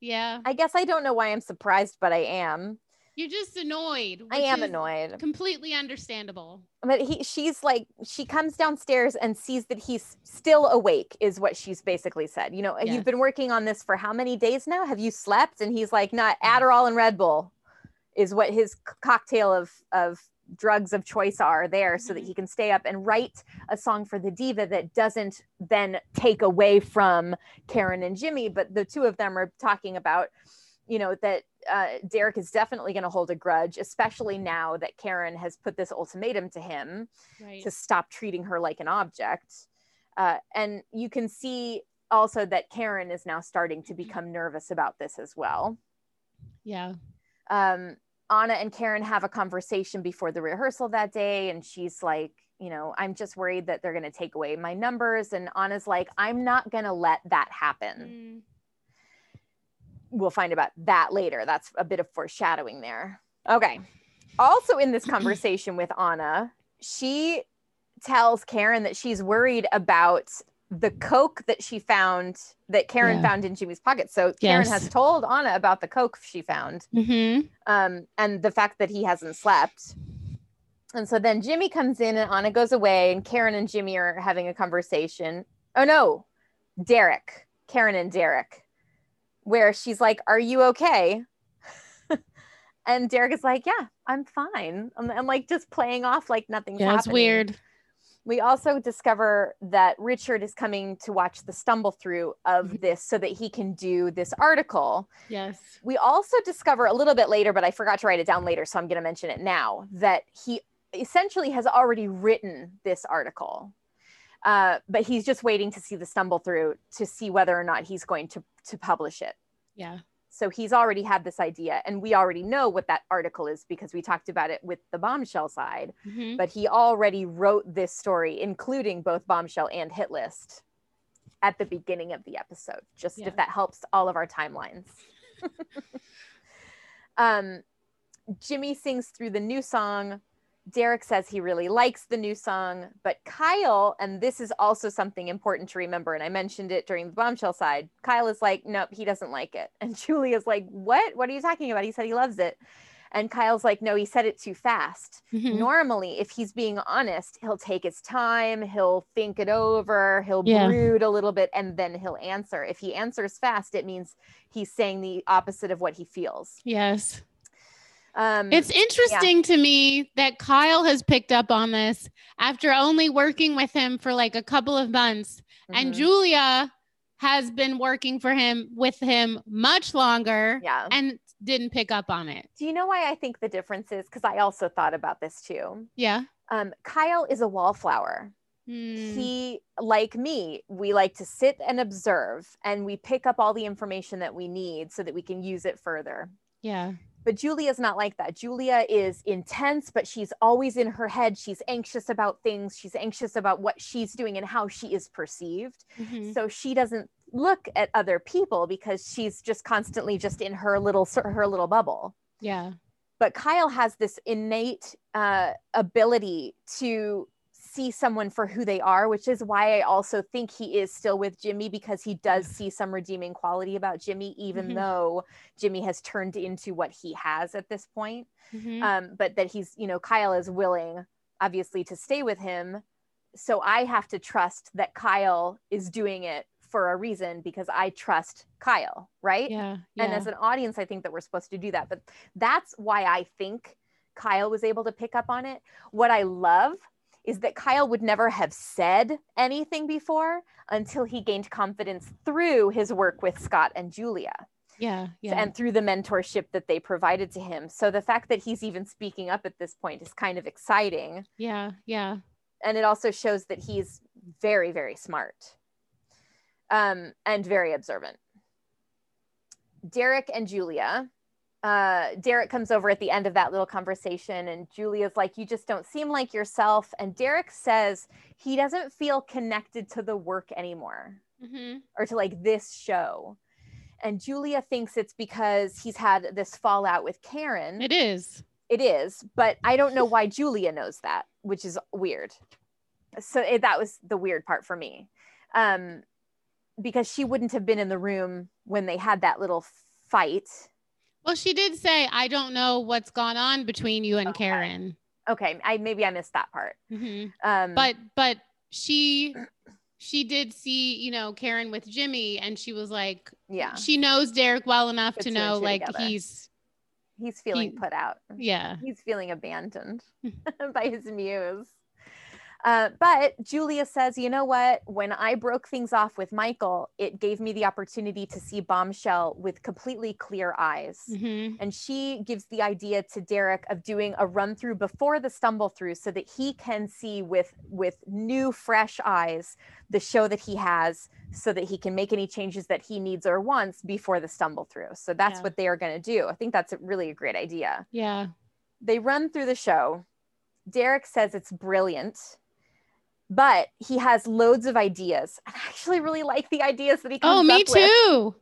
Yeah. I guess I don't know why I'm surprised, but I am. You're just annoyed. I am annoyed. Completely understandable. But he she's like she comes downstairs and sees that he's still awake is what she's basically said. You know, Yes. you've been working on this for how many days now? Have you slept? And he's like, not mm-hmm. Adderall and Red Bull is what his cocktail of of drugs of choice are there so that he can stay up and write a song for the diva that doesn't then take away from Karen and Jimmy but the two of them are talking about you know that uh, Derek is definitely going to hold a grudge especially now that Karen has put this ultimatum to him Right. to stop treating her like an object uh, and you can see also that Karen is now starting to become nervous about this as well Yeah. um, Anna and Karen have a conversation before the rehearsal that day, and she's like, you know, I'm just worried that they're going to take away my numbers. And Anna's like, I'm not going to let that happen. Mm. We'll find about that later. That's a bit of foreshadowing there. Okay. Also, in this <clears throat> conversation with Anna, she tells Karen that she's worried about the coke that she found that Karen Yeah. found in Jimmy's pocket. So Karen Yes. has told Anna about the coke she found Mm-hmm. um, and the fact that he hasn't slept. And so then Jimmy comes in and Anna goes away, and Karen and Jimmy are having a conversation. Oh no, Derek, Karen and Derek, where she's like, Are you okay? <laughs> and Derek is like, Yeah, I'm fine. I'm, I'm like just playing off like nothing's Yeah, happening. it's weird. We also discover that Richard is coming to watch the stumble through of this so that he can do this article. Yes. We also discover a little bit later, but I forgot to write it down later, so I'm going to mention it now, that he essentially has already written this article. Uh, but he's just waiting to see the stumble through to see whether or not he's going to to publish it. Yeah. So he's already had this idea, and we already know what that article is because we talked about it with the bombshell side. Mhm. But he already wrote this story, including both bombshell and hit list, at the beginning of the episode. Just Yeah. if that helps all of our timelines. <laughs> um, Jimmy sings through the new song. Derek says he really likes the new song, but Kyle, and this is also something important to remember, and I mentioned it during the bombshell side. Kyle is like, nope, he doesn't like it. <laughs> And Julia's like, what? What are you talking about? He said he loves it. And Kyle's like, no, he said it too fast. Mhm. Normally, if he's being honest, he'll take his time, he'll think it over, he'll Yeah. brood a little bit, and then he'll answer. If he answers fast, it means he's saying the opposite of what he feels. Yes. Um, It's interesting to me that Kyle has picked up on this after only working with him for like a couple of months, and Mhm. Julia has been working for him with him much longer Yeah. and didn't pick up on it. Do you know why I think the difference is? Because I also thought about this too. Yeah. Um, Kyle is a wallflower. Mm, He, like me, we like to sit and observe and we pick up all the information that we need so that we can use it further. yeah. But Julia's not like that. Julia is intense, but she's always in her head. She's anxious about things. She's anxious about what she's doing and how she is perceived. Mhm. So she doesn't look at other people because she's just constantly just in her little her little bubble. Yeah. But Kyle has this innate uh, ability to see someone for who they are, which is why I also think he is still with Jimmy because he does see some redeeming quality about Jimmy, even Mhm. though Jimmy has turned into what he has at this point. Mhm. Um, but that he's, you know, Kyle is willing, obviously, to stay with him. So I have to trust that Kyle is doing it for a reason because I trust Kyle, right? yeah. And as an audience, I think that we're supposed to do that. But that's why I think Kyle was able to pick up on it. What I love is that Kyle would never have said anything before until he gained confidence through his work with Scott and Julia yeah. Yeah. and through the mentorship that they provided to him. So the fact that he's even speaking up at this point is kind of exciting. yeah. Yeah. and it also shows that he's very, very smart um, and very observant. Derek and Julia. Uh, Derek comes over at the end of that little conversation, and Julia's like, You just don't seem like yourself. And Derek says he doesn't feel connected to the work anymore Mm-hmm. or to like this show. And Julia thinks it's because he's had this fallout with Karen. It is. It is, but I don't know why Julia knows that, which is weird. So it, that was the weird part for me. Um, because she wouldn't have been in the room when they had that little fight. Well, she did say, I don't know what's gone on between you and Okay. Karen. Okay, I maybe I missed that part. Mhm. Um, But, but she, she did see, you know, Karen with Jimmy, and she was like, yeah, she knows Derek well enough to know, like, together. he's, he's feeling he- put out. yeah. he's feeling abandoned <laughs> <laughs> by his muse. Uh, but Julia says, you know what? When I broke things off with Michael, it gave me the opportunity to see Bombshell with completely clear eyes. hmm And she gives the idea to Derek of doing a run through before the stumble through so that he can see with with new fresh eyes the show that he has so that he can make any changes that he needs or wants before the stumble through. So that's Yeah. what they are going to do. I think that's a really a great idea Yeah. they run through the show. Derek says it's brilliant, but he has loads of ideas. And I actually really like the ideas that he comes Oh, me up with. too.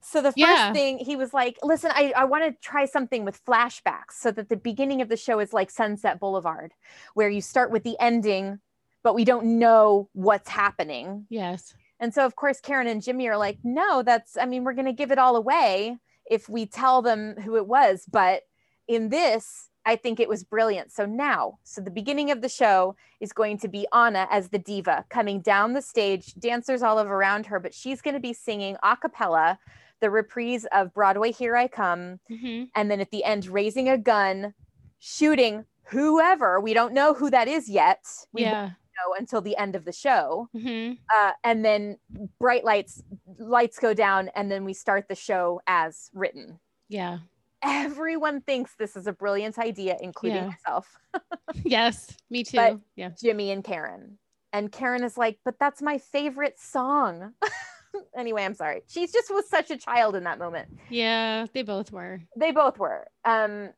So the first Yeah. thing he was like, listen, I, I want to try something with flashbacks so that the beginning of the show is like Sunset Boulevard, where you start with the ending, but we don't know what's happening. Yes. And so, of course, Karen and Jimmy are like, no, that's, I mean, we're going to give it all away if we tell them who it was. But in this, I think it was brilliant. So now, so the beginning of the show is going to be Anna as the diva coming down the stage, dancers all over around her, but she's going to be singing a cappella the reprise of Broadway Here I Come. hmm And then at the end, raising a gun, shooting whoever. We don't know who that is yet. We won't Yeah. know until the end of the show hmm uh, and then bright lights lights go down and then we start the show as written Yeah. Everyone thinks this is a brilliant idea including Yeah. myself <laughs> Yes. Me too. But- yeah. jimmy and karen and karen is like but that's my favorite song <laughs> anyway i'm sorry she's just was such a child in that moment Yeah. They both were. they both were um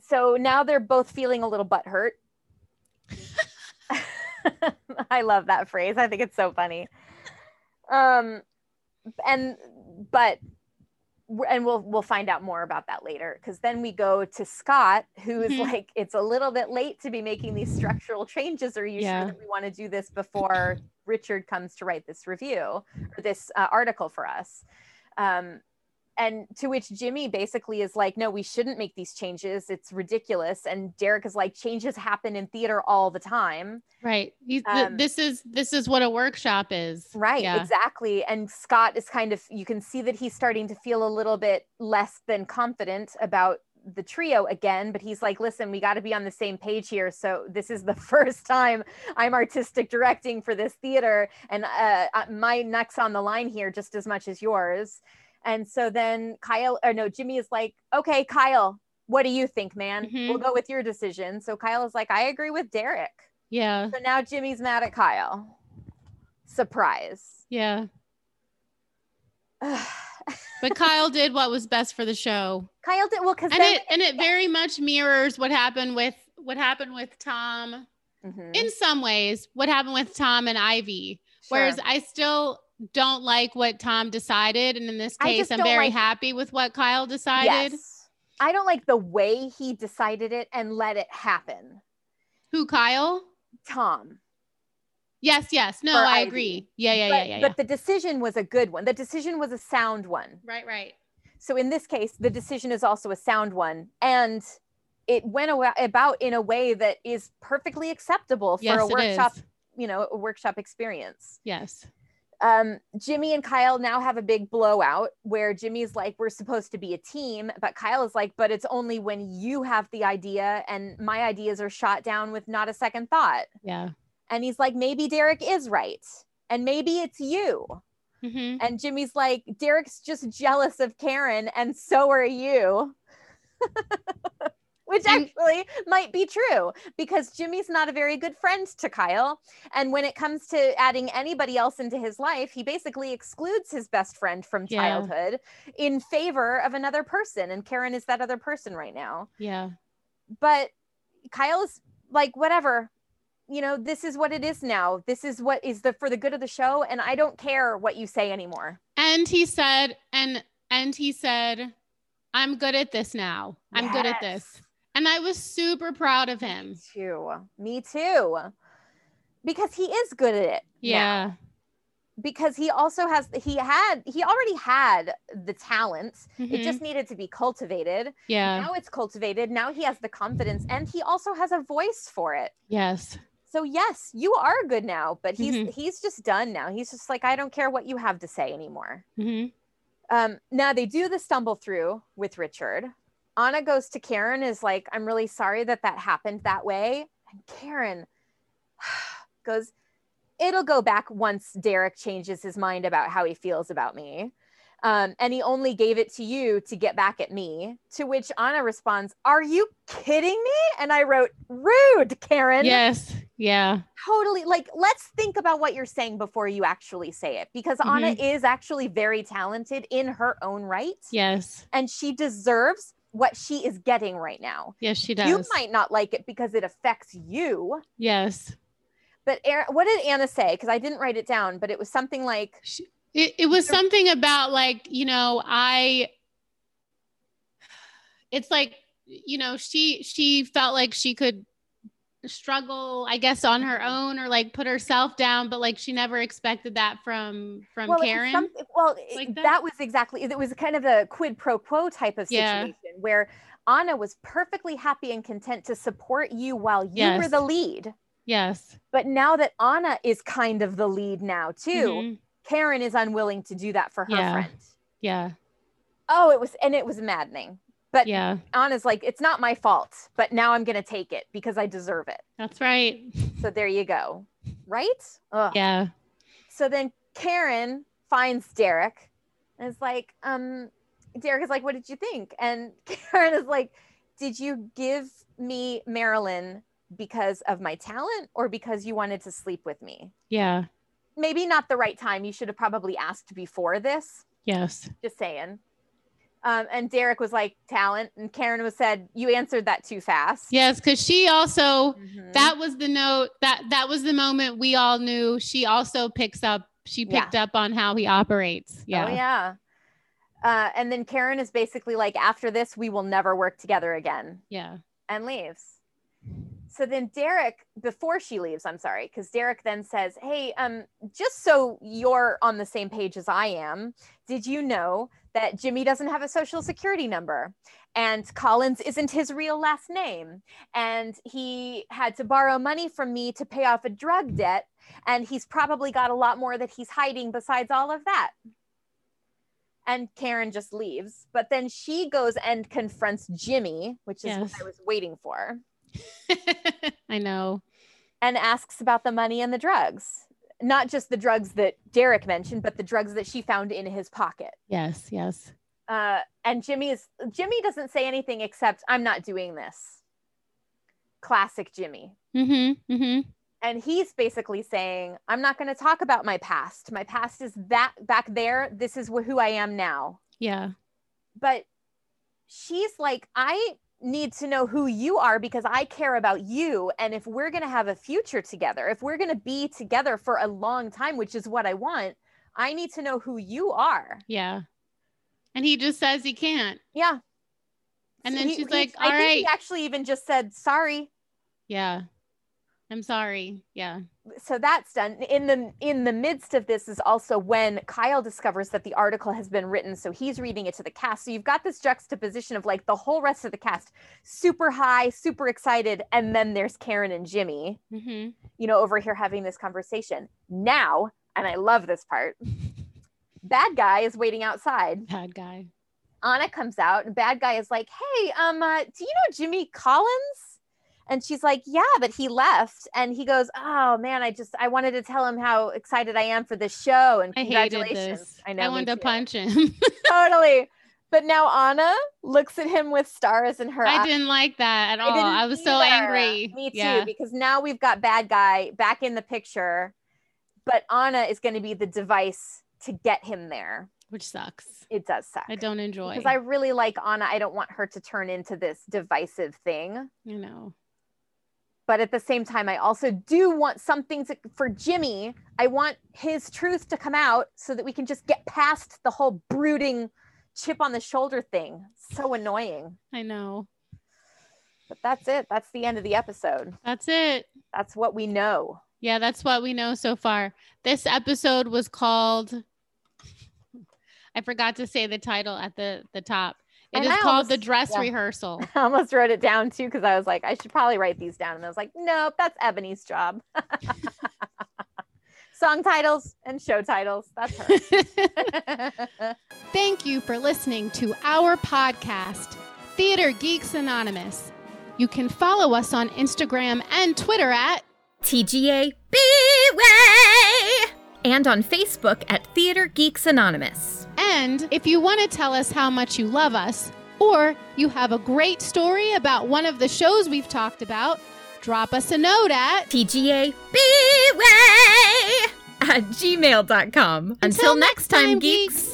so now they're both feeling a little butthurt <laughs> i love that phrase i think it's so funny um and but and we'll we'll find out more about that later because then we go to Scott, who is Mhm. like, it's a little bit late to be making these structural changes. Are you Yeah. sure that we want to do this before Richard comes to write this review or this uh, article for us? Um, and to which Jimmy basically is like, no, we shouldn't make these changes. It's ridiculous. And Derek is like, changes happen in theater all the time. Right. Um, this is this is what a workshop is. Right, Yeah. exactly. And Scott is kind of, you can see that he's starting to feel a little bit less than confident about the trio again, but he's like, listen, we got to be on the same page here. So this is the <laughs> first time I'm artistic directing for this theater, and uh, uh, my neck's on the line here just as much as yours. And so then Kyle, or no, Jimmy is like, okay, Kyle, what do you think, man? Mhm. We'll go with your decision. So Kyle is like, I agree with Derek. Yeah. So now Jimmy's mad at Kyle. Surprise. Yeah. <sighs> But Kyle did what was best for the show. Kyle did well because And it and it very much mirrors what happened with what happened with Tom Mhm. in some ways, what happened with Tom and Ivy. Whereas I still don't like what Tom decided. And in this case, I'm very like- happy with what Kyle decided. yes. I don't like the way he decided it and let it happen. Who Kyle? Tom. Yes, yes. No, I Ivy. agree. Yeah, yeah, but, yeah, yeah, yeah. But the decision was a good one. The decision was a sound one. Right, right. So in this case, the decision is also a sound one. And it went about in a way that is perfectly acceptable for Yes, a workshop, you know, a workshop experience. Yes. Um, Jimmy and Kyle now have a big blowout where Jimmy's like, we're supposed to be a team, but Kyle is like, but it's only when you have the idea and my ideas are shot down with not a second thought. Yeah. And he's like, maybe Derek is right. And maybe it's you. hmm And Jimmy's like, Derek's just jealous of Karen, and so are you. <laughs> which mm. actually might be true because Jimmy's not a very good friend to Kyle. And when it comes to adding anybody else into his life, he basically excludes his best friend from Yeah. childhood in favor of another person. And Karen is that other person right now. Yeah. But Kyle is like, whatever. You know, this is what it is now. This is what is the for the good of the show. And I don't care what you say anymore. And he said, and and he said, I'm good at this now. I'm good at this. And I was super proud of him. Too. Me too. Because he is good at it. now. Yeah. because he also has he had he already had the talent it Mhm. just needed to be cultivated Yeah. now it's cultivated now he has the confidence and he also has a voice for it Yes. so yes you are good now but he's Mhm. he's just done now he's just like i don't care what you have to say anymore hmm um now they do the stumble through with richard anna goes to karen is like i'm really sorry that that happened that way and karen <sighs> goes it'll go back once derek changes his mind about how he feels about me um, and he only gave it to you to get back at me to which anna responds are you kidding me and i wrote rude karen Yes. Yeah. totally like let's think about what you're saying before you actually say it because anna Mhm. is actually very talented in her own right Yes. and she deserves what she is getting right now Yes, she does. you might not like it because it affects you yes. but Aaron, what did anna say because i didn't write it down but it was something like It, it was something about like, you know, I it's like, you know, she she felt like she could struggle, I guess, on her own or like put herself down, but like she never expected that from from well, Karen. some- well it- Like that? that? was exactly it was kind of a quid pro quo type of Yeah. situation where anna was perfectly happy and content to support you while you were the lead yes. But now that Anna is kind of the lead now too, Mhm. Karen is unwilling to do that for her Yeah. friend. Yeah. Oh, it was and it was maddening. But Yeah. Anna's like, it's not my fault, but now I'm gonna take it because I deserve it. That's right. <laughs> So there you go. Right? Ugh. Yeah. So then Karen finds Derek and is like, um, Derek is like, what did you think? And <laughs> Karen is like, did you give me Marilyn because of my talent or because you wanted to sleep with me? Yeah. maybe not the right time. You should have probably asked before this. Yes. Just saying. Um, and Derek was like talent, and Karen was said you answered that too fast. Yes, because she also Mhm. that was the note that that was the moment we all knew she also picks up she Yeah. picked up on how he operates. Yeah. Oh yeah. Uh, and then Karen is basically like, after this, we will never work together again, Yeah. and leaves. So then Derek, before she leaves, I'm sorry, because Derek then says, Hey, um, just so you're on the same page as I am, did you know that Jimmy doesn't have a social security number? And Collins isn't his real last name. And he had to borrow money from me to pay off a drug debt. And he's probably got a lot more that he's hiding besides all of that. And Karen just leaves. But then she goes and confronts Jimmy, which is Yes. what I was waiting for <laughs> I know. and asks about the money and the drugs. Not just the drugs that Derek mentioned, but the drugs that she found in his pocket. Yes. Yes. Uh, and Jimmy is Jimmy doesn't say anything except "I'm not doing this." Classic Jimmy. Mm-hmm. Mm-hmm. And he's basically saying, "I'm not going to talk about my past. My past is that back there. This is wh- who I am now." Yeah. But she's like, "I need to know who you are because I care about you. And if we're going to have a future together, if we're going to be together for a long time, which is what I want, I need to know who you are. Yeah. And he just says he can't. Yeah. And then He- she's he- like, I "All think right." he actually even just said, sorry. Yeah. I'm sorry. Yeah. So that's done. In the in the midst of this is also when Kyle discovers that the article has been written. So he's reading it to the cast. So you've got this juxtaposition of like the whole rest of the cast, super high, super excited, and then there's Karen and Jimmy, Mm-hmm. you know, over here having this conversation. Now, and I love this part, <laughs> bad guy is waiting outside. Bad guy. Anna comes out, and bad guy is like, "Hey, um, uh, do you know Jimmy Collins?" And she's like, "Yeah, but he left." And he goes, "Oh man, I just I wanted to tell him how excited I am for this show and I hated congratulations." this. I know. I wanted to punch him. <laughs> totally. But now Anna looks at him with stars in her eyes. I eyes. didn't like that at I all. I was so angry. Me too, Yeah. because now we've got bad guy back in the picture, but Anna is going to be the device to get him there. Which sucks. It does suck. I don't enjoy. because I really like Anna. I don't want her to turn into this divisive thing. you know. But at the same time, I also do want something to, for Jimmy. I want his truth to come out so that we can just get past the whole brooding chip on the shoulder thing. So annoying. I know. But that's it. That's the end of the episode. That's it. That's what we know. Yeah, that's what we know so far. This episode was called I forgot to say the title at the the top. It And is I called almost- The Dress yeah. Rehearsal. <laughs> I almost wrote it down too because I was like, I should probably write these down. And I was like, nope, that's Ebony's job. <laughs> Song titles and show titles. That's her. <laughs> Thank you for listening to our podcast, Theater Geeks Anonymous. You can follow us on Instagram and Twitter at TGA Way! And on Facebook at Theater Geeks Anonymous. And if you want to tell us how much you love us, or you have a great story about one of the shows we've talked about, drop us a note at TGA Way! At gmail.com. Until, next time, geeks.